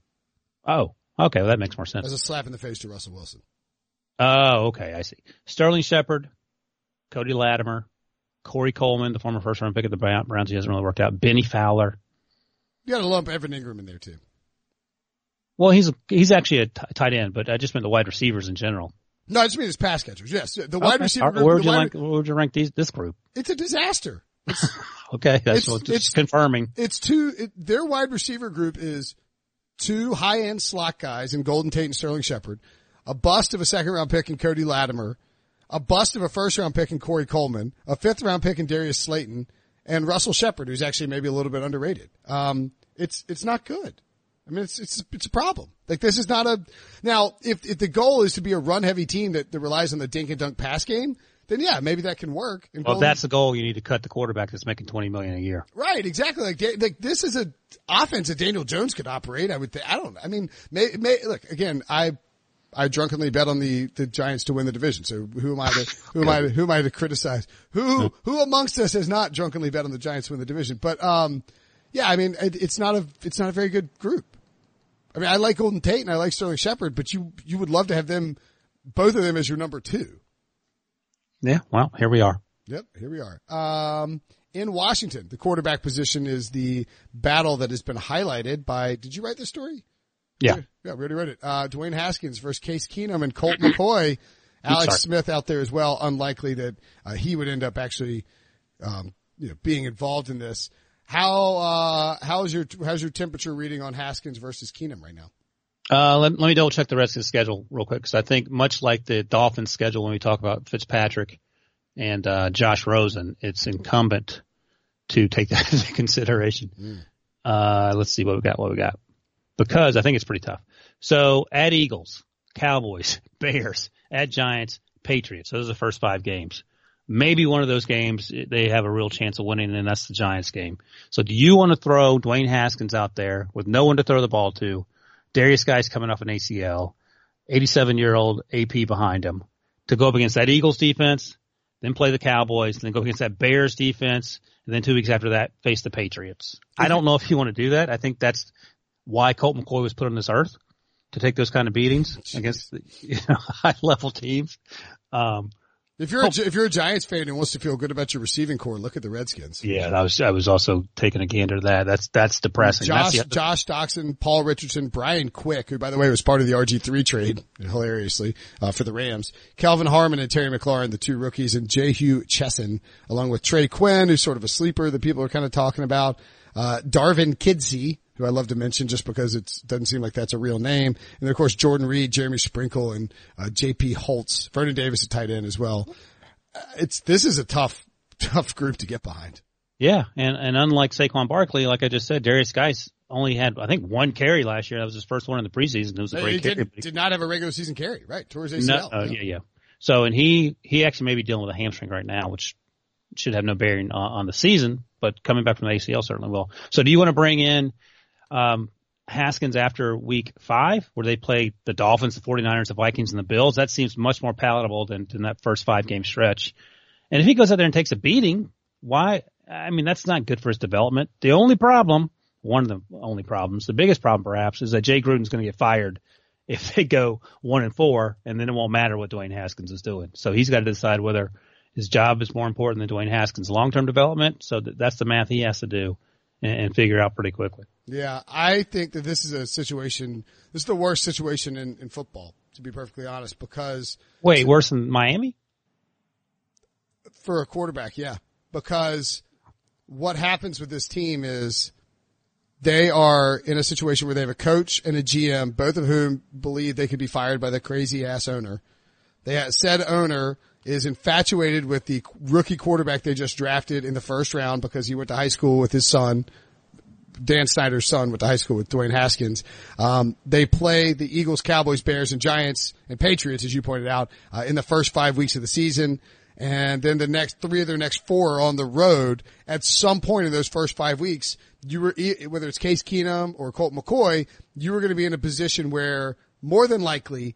oh, okay, well, that makes more sense. as a slap in the face to Russell Wilson. Oh, okay, I see. Sterling Shepard, Cody Latimer, Corey Coleman, the former first round pick of the Browns, he hasn't really worked out. Bennie Fowler. You got to lump Evan Engram in there too. Well, he's a, he's actually a t- tight end, but I just meant the wide receivers in general. No, I just mean his pass catchers. Yes, the wide receiver. Right, Where would you like? Where would you rank these this group? It's a disaster. (laughs) Okay, that's It's- it's- just confirming. It's two. It, their wide receiver group is two high end slot guys in Golden Tate and Sterling Shepard, a bust of a second round pick in Cody Latimer, a bust of a first round pick in Corey Coleman, a fifth round pick in Darius Slayton, and Russell Shepard, who's actually maybe a little bit underrated. Um, it's it's not good. I mean, it's it's it's a problem. Like this is not a now. If if the goal is to be a run heavy team that, that relies on the dink and dunk pass game, then yeah, maybe that can work. And Well, if that's the goal. You need to cut the quarterback that's making twenty million a year. Right, exactly. Like, like this is a offense that Daniel Jones could operate. I would think. I don't. I mean, may, may, look again. I I drunkenly bet on the the Giants to win the division. So who am I to (laughs) who am I to, who am I to criticize? Who who amongst us has not drunkenly bet on the Giants to win the division? But um, yeah. I mean, it, it's not a it's not a very good group. I mean, I like Golden Tate and I like Sterling Shepard, but you you would love to have them both of them as your number two. Yeah. Well, here we are. Yep, here we are. Um, in Washington, the quarterback position is the battle that has been highlighted by. Did you write this story? Yeah. yeah, we already read it. Uh, Dwayne Haskins versus Case Keenum and Colt McCoy. Alex. Smith out there as well. Unlikely that uh, he would end up actually, um, you know, being involved in this. How uh, how's your how's your temperature reading on Haskins versus Keenum right now? Uh, let, let me double check the rest of the schedule real quick because I think much like the Dolphins schedule when we talk about Fitzpatrick and uh, Josh Rosen, it's incumbent to take that (laughs) into consideration. Uh, let's see what we got. What we got because I think it's pretty tough. So at Eagles, Cowboys, (laughs) Bears, at Giants, Patriots. Those are the first five games. Maybe one of those games they have a real chance of winning, and that's the Giants game. So do you want to throw Dwayne Haskins out there with no one to throw the ball to? Derrius Guice coming off an ACL, 87 year old AP behind him to go up against that Eagles defense, then play the Cowboys, then go against that Bears defense, and then two weeks after that face the Patriots. I don't know if you want to do that. I think that's why Colt McCoy was put on this earth to take those kind of beatings against the, (laughs) you know, high level teams. Um, If you're a, if you're a Giants fan and wants to feel good about your receiving corps, look at the Redskins. yeah, I was I was also taking a gander to that. That's that's depressing. Josh, that's Josh Doctson, Paul Richardson, Brian Quick, who by the way was part of the RG3 trade, hilariously, uh, for the Rams. Kelvin Harmon and Terry McLaurin, the two rookies, and Jehu Chesson, along with Trey Quinn, who's sort of a sleeper that people are kind of talking about. Uh, Darvin Kidsy, who I love to mention just because it doesn't seem like that's a real name. And then of course Jordan Reed, Jeremy Sprinkle, and, uh, JP Holtz, Vernon Davis at tight end as well. Uh, It's, this is a tough, (laughs) tough group to get behind. Yeah, and and unlike Saquon Barkley, like I just said, Derrius Guice only had I think one carry last year. That was his first one in the preseason. It was a He great carry. did, did not have a regular season carry, right? Towards ACL. No, uh, yeah, yeah. So, and he he actually may be dealing with a hamstring right now, which should have no bearing on, on the season, but coming back from the ACL certainly will. So, do you want to bring in um, Haskins after week five, where they play the Dolphins, the 49ers, the Vikings, and the Bills? That seems much more palatable than, than that first five game stretch. And if he goes out there and takes a beating, why? I mean, that's not good for his development. The only problem, one of the only problems, the biggest problem perhaps, is that Jay Gruden's going to get fired (laughs) if they go one and four, and then it won't matter what Dwayne Haskins is doing. So he's got to decide whether his job is more important than Dwayne Haskins' long-term development. So that's the math he has to do and, and figure out pretty quickly. Yeah, I think that this is a situation. This is the worst situation in, in football, to be perfectly honest, because Wait, worse than Miami? for a quarterback, yeah, because what happens with this team is they are in a situation where they have a coach and a GM, both of whom believe they could be fired by the crazy ass owner. They said owner is infatuated with the rookie quarterback they just drafted in the first round because he went to high school with his son. Dan Snyder's son went to high school with Dwayne Haskins. Um, they play the Eagles, Cowboys, Bears, and Giants and Patriots, as you pointed out, uh, in the first five weeks of the season. And then the next three of their next four are on the road. At some point in those first five weeks, you were, whether it's Case Keenum or Colt McCoy, you were going to be in a position where more than likely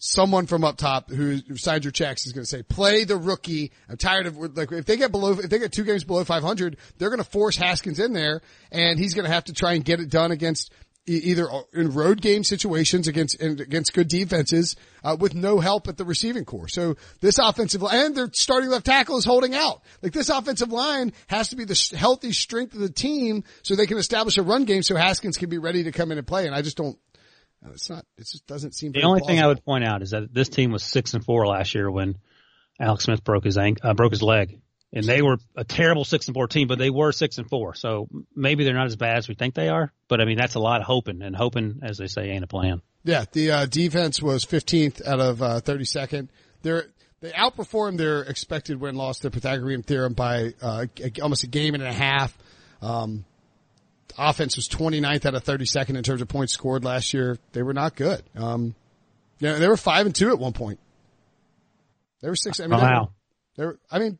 someone from up top who signed your checks is going to say, play the rookie. I'm tired of, like, if they get below, if they get two games below 500, they're going to force Haskins in there and he's going to have to try and get it done against either in road game situations against against good defenses uh, with no help at the receiving corps. So this offensive line and their starting left tackle is holding out. Like this offensive line has to be the healthy strength of the team so they can establish a run game so Haskins can be ready to come in and play. And I just don't. It's not. It just doesn't seem. The only plausible. thing I would point out is that this team was six and four last year when Alex Smith broke his ankle, uh, broke his leg and they were a terrible six and four team, but they were six and four. So maybe they're not as bad as we think they are. But I mean, that's a lot of hoping, and hoping, as they say, ain't a plan. Yeah, the uh, defense was 15th out of uh, 32nd. They're they outperformed their expected win loss, the Pythagorean theorem, by uh, almost a game and a half. Um, offense was 29th out of 32nd in terms of points scored last year. They were not good. Um, yeah, they were five and two at one point. They were six. I mean, wow. They were, I mean,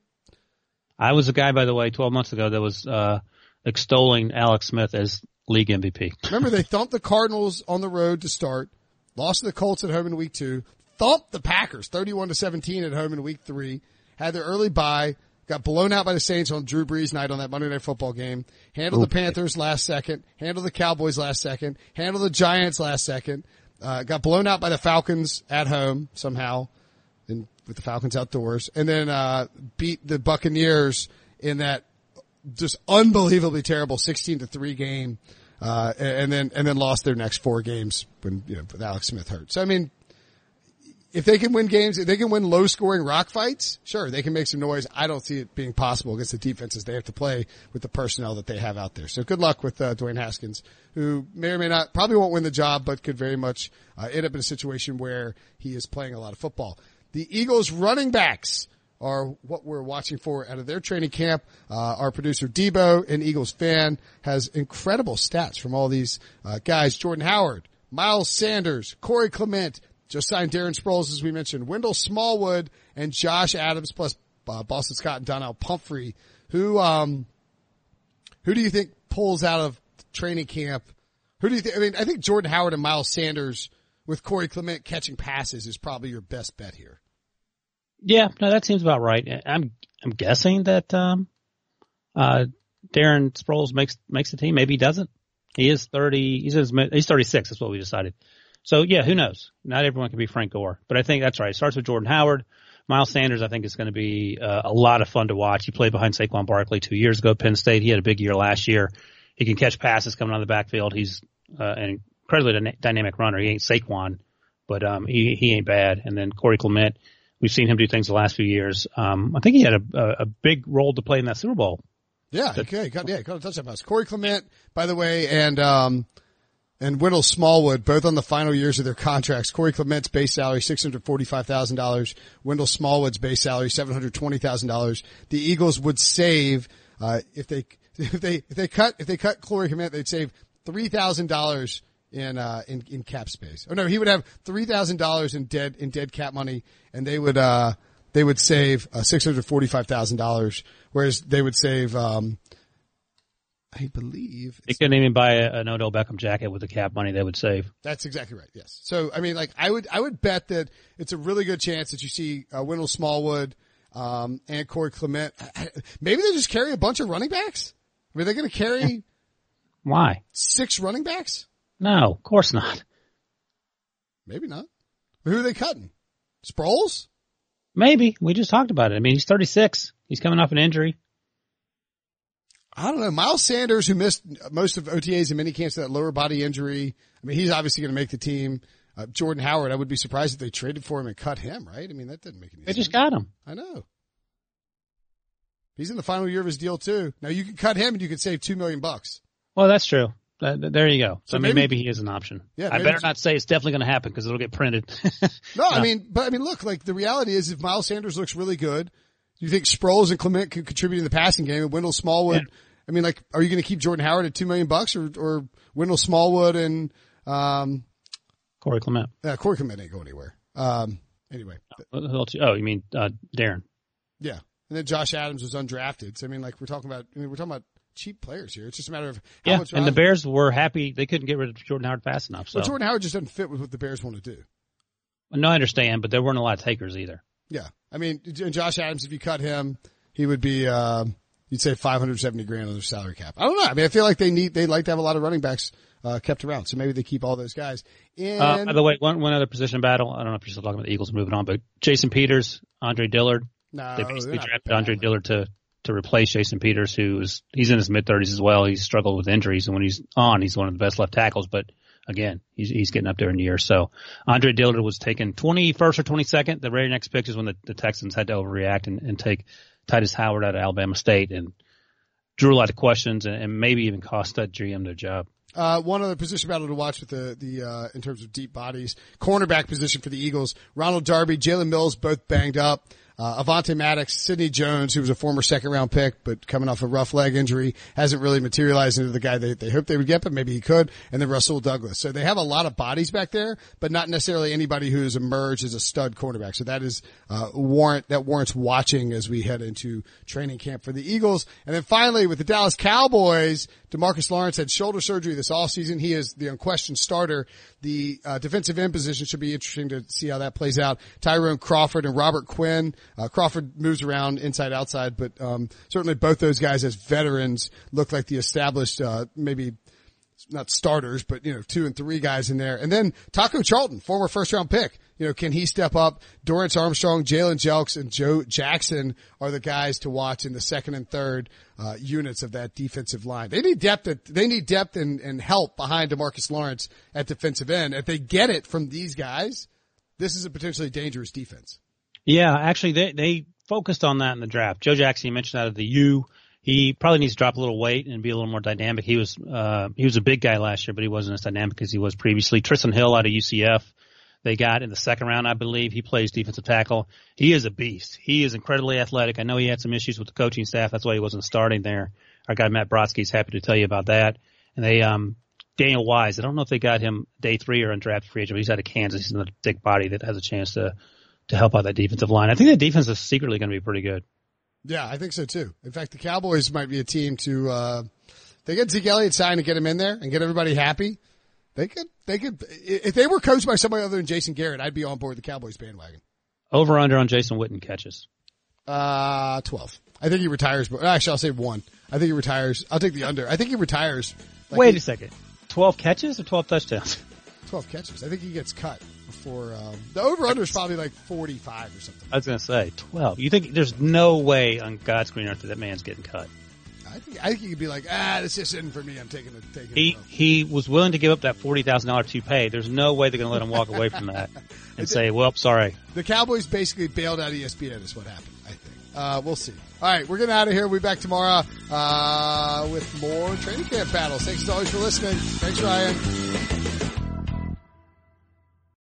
I was a guy, by the way, 12 months ago that was uh, extolling Alex Smith as league MVP. Remember, they (laughs) thumped the Cardinals on the road to start, lost to the Colts at home in week two, thumped the Packers 31 to 17 at home in week three, had their early bye, got blown out by the Saints on Drew Brees night on that Monday Night Football game, handled the Panthers last second, handled the Cowboys last second, handled the Giants last second, uh, got blown out by the Falcons at home somehow, and with the Falcons outdoors, and then uh, beat the Buccaneers in that just unbelievably terrible sixteen to three game, uh, and then and then lost their next four games when you know with Alex Smith hurt. So I mean, if they can win games, if they can win low scoring rock fights, sure they can make some noise. I don't see it being possible against the defenses they have to play with the personnel that they have out there. So good luck with uh, Dwayne Haskins, who may or may not probably won't win the job, but could very much uh, end up in a situation where he is playing a lot of football. The Eagles running backs are what we're watching for out of their training camp. Uh, our producer Debo, an Eagles fan, has incredible stats from all these uh, guys. Jordan Howard, Miles Sanders, Corey Clement, just signed Darren Sproles, as we mentioned, Wendell Smallwood, and Josh Adams, plus uh, Boston Scott and Donnell Pumphrey. Who, um, who do you think pulls out of training camp? Who do you think? I mean, I think Jordan Howard and Miles Sanders with Corey Clement catching passes is probably your best bet here. Yeah, no, that seems about right. I'm I'm guessing that um, uh, Darren Sproles makes makes the team. Maybe he doesn't. He is thirty. He's he's thirty six. That's what we decided. So yeah, who knows? Not everyone can be Frank Gore, but I think that's right. It starts with Jordan Howard. Miles Sanders, I think, is going to be uh, a lot of fun to watch. He played behind Saquon Barkley two years ago, at Penn State. He had a big year last year. He can catch passes coming out of the backfield. He's uh, an incredibly dynamic runner. He ain't Saquon, but um, he he ain't bad. And then Corey Clement, we've seen him do things the last few years. Um, I think he had a, a, a big role to play in that Super Bowl. Yeah, okay, got, yeah, got a touchdown pass. Corey Clement, by the way, and um, and Wendell Smallwood, both on the final years of their contracts. Corey Clement's base salary six hundred forty-five thousand dollars. Wendell Smallwood's base salary seven hundred twenty thousand dollars. The Eagles would save uh, if they (laughs) if they if they cut if they cut Corey Clement, they'd save three thousand dollars in uh in in cap space. Oh no, he would have three thousand dollars in dead in dead cap money, and they would uh they would save uh, six hundred forty five thousand dollars, whereas they would save um I believe they couldn't even buy a, an Odell Beckham jacket with the cap money they would save. That's exactly right. Yes. So I mean, like I would I would bet that it's a really good chance that you see uh, Wendell Smallwood um and Corey Clement. (sighs) Maybe they just carry a bunch of running backs. I mean, they're going to carry. (laughs) Why? Six running backs? No, of course not. Maybe not. Who are they cutting? Sproles? Maybe. We just talked about it. I mean, he's 36. He's coming off an injury. I don't know. Miles Sanders, who missed most of OTAs and mini camps that lower body injury. I mean, he's obviously going to make the team. Uh, Jordan Howard, I would be surprised if they traded for him and cut him, right? I mean, that didn't make any they sense. They just got him. I know. He's in the final year of his deal too. Now you can cut him and you could save two million bucks. Well, that's true. Uh, there you go. So, I mean, maybe, maybe, he is an option. Yeah, I better not say it's definitely going to happen because it'll get printed. no, (laughs) no, I mean, but I mean, look, like the reality is, if Miles Sanders looks really good, you think Sproles and Clement could contribute in the passing game, and Wendell Smallwood. Yeah. I mean, like, are you going to keep Jordan Howard at two million bucks, or or Wendell Smallwood and um, Corey Clement? Yeah, Corey Clement ain't going anywhere. Um, anyway. Oh, you mean uh, Darren? Yeah, and then Josh Adams was undrafted. So I mean, like, we're talking about. I mean, we're talking about cheap players here. It's just a matter of yeah. much and the Bears were happy they couldn't get rid of Jordan Howard fast enough. So well, Jordan Howard just doesn't fit with what the Bears want to do. No, I understand, but there weren't a lot of takers either. Yeah. I mean, Josh Adams, if you cut him, he would be, uh, you'd say 570 grand on their salary cap. I don't know. I mean, I feel like they need, they like to have a lot of running backs, uh, kept around. So maybe they keep all those guys. And, uh, by the way, one, one other position battle. I don't know if you're still talking about the Eagles moving on, but Jason Peters, Andre Dillard. no, They basically drafted bad. Andre Dillard to, to replace Jason Peters, who's, he's in his mid thirties as well. He's struggled with injuries and when he's on, he's one of the best left tackles, but again, he's, he's getting up there in years. So Andre Dillard was taken 21st or 22nd. The very next pick is when the, the Texans had to overreact and, and take Tytus Howard out of Alabama State and drew a lot of questions and, and maybe even cost that GM their job. Uh, one other position battle to watch with the, the, uh, in terms of deep bodies, cornerback position for the Eagles, Ronald Darby, Jalen Mills, both banged up. Uh, Avonte Maddox, Sidney Jones, who was a former second round pick, but coming off a rough leg injury, hasn't really materialized into the guy they, they hoped they would get, but maybe he could. And then Rasul Douglas. So they have a lot of bodies back there, but not necessarily anybody who's emerged as a stud cornerback. So that is, uh, warrant, that warrants watching as we head into training camp for the Eagles. And then finally with the Dallas Cowboys, Demarcus Lawrence had shoulder surgery this offseason. He is the unquestioned starter. The uh, defensive end position should be interesting to see how that plays out. Tyrone Crawford and Robert Quinn. Uh, Crawford moves around inside outside, but um, certainly both those guys as veterans look like the established, uh, maybe not starters, but you know, two and three guys in there. And then Taco Charlton, former first round pick. You know, can he step up? Dorance Armstrong, Jalen Jelks, and Joe Jackson are the guys to watch in the second and third uh, units of that defensive line. They need depth. At, they need depth and, and help behind Demarcus Lawrence at defensive end. If they get it from these guys, this is a potentially dangerous defense. Yeah, actually they, they focused on that in the draft. Joe Jackson, you mentioned out of the U. He probably needs to drop a little weight and be a little more dynamic. He was, uh, he was a big guy last year, but he wasn't as dynamic as he was previously. Trysten Hill out of UCF. They got in the second round, I believe. He plays defensive tackle. He is a beast. He is incredibly athletic. I know he had some issues with the coaching staff. That's why he wasn't starting there. Our guy Matt Brodsky is happy to tell you about that. And they, um, Daniel Wise, I don't know if they got him day three or undrafted free agent, but he's out of Kansas. He's another thick body that has a chance to, to help out that defensive line. I think that defense is secretly going to be pretty good. Yeah, I think so too. In fact, the Cowboys might be a team to, uh, they get Zeke Elliott signed and get him in there and get everybody happy. They could, they could, if they were coached by somebody other than Jason Garrett, I'd be on board the Cowboys bandwagon. Over under on Jason Witten catches. Uh, 12. I think he retires, but actually I'll say one. I think he retires. I'll take the under. I think he retires. like Wait he- a second. 12 catches or 12 touchdowns? (laughs) 12 catches. I think he gets cut before, um, the over under is probably like 45 or something. I was going to say 12. You think there's no way on God's green earth that that man's getting cut? I think, I think he could be like, ah, this just isn't for me. I'm taking it, taking He it. he was willing to give up that forty thousand dollar toupee. There's no way they're going to let him walk away from that (laughs) and say, "Well, sorry." The Cowboys basically bailed out ESPN is what happened, I think. Uh, we'll see. All right, we're getting out of here. We'll be back tomorrow, uh, with more training camp battles. Thanks as always for listening. Thanks, Ryan.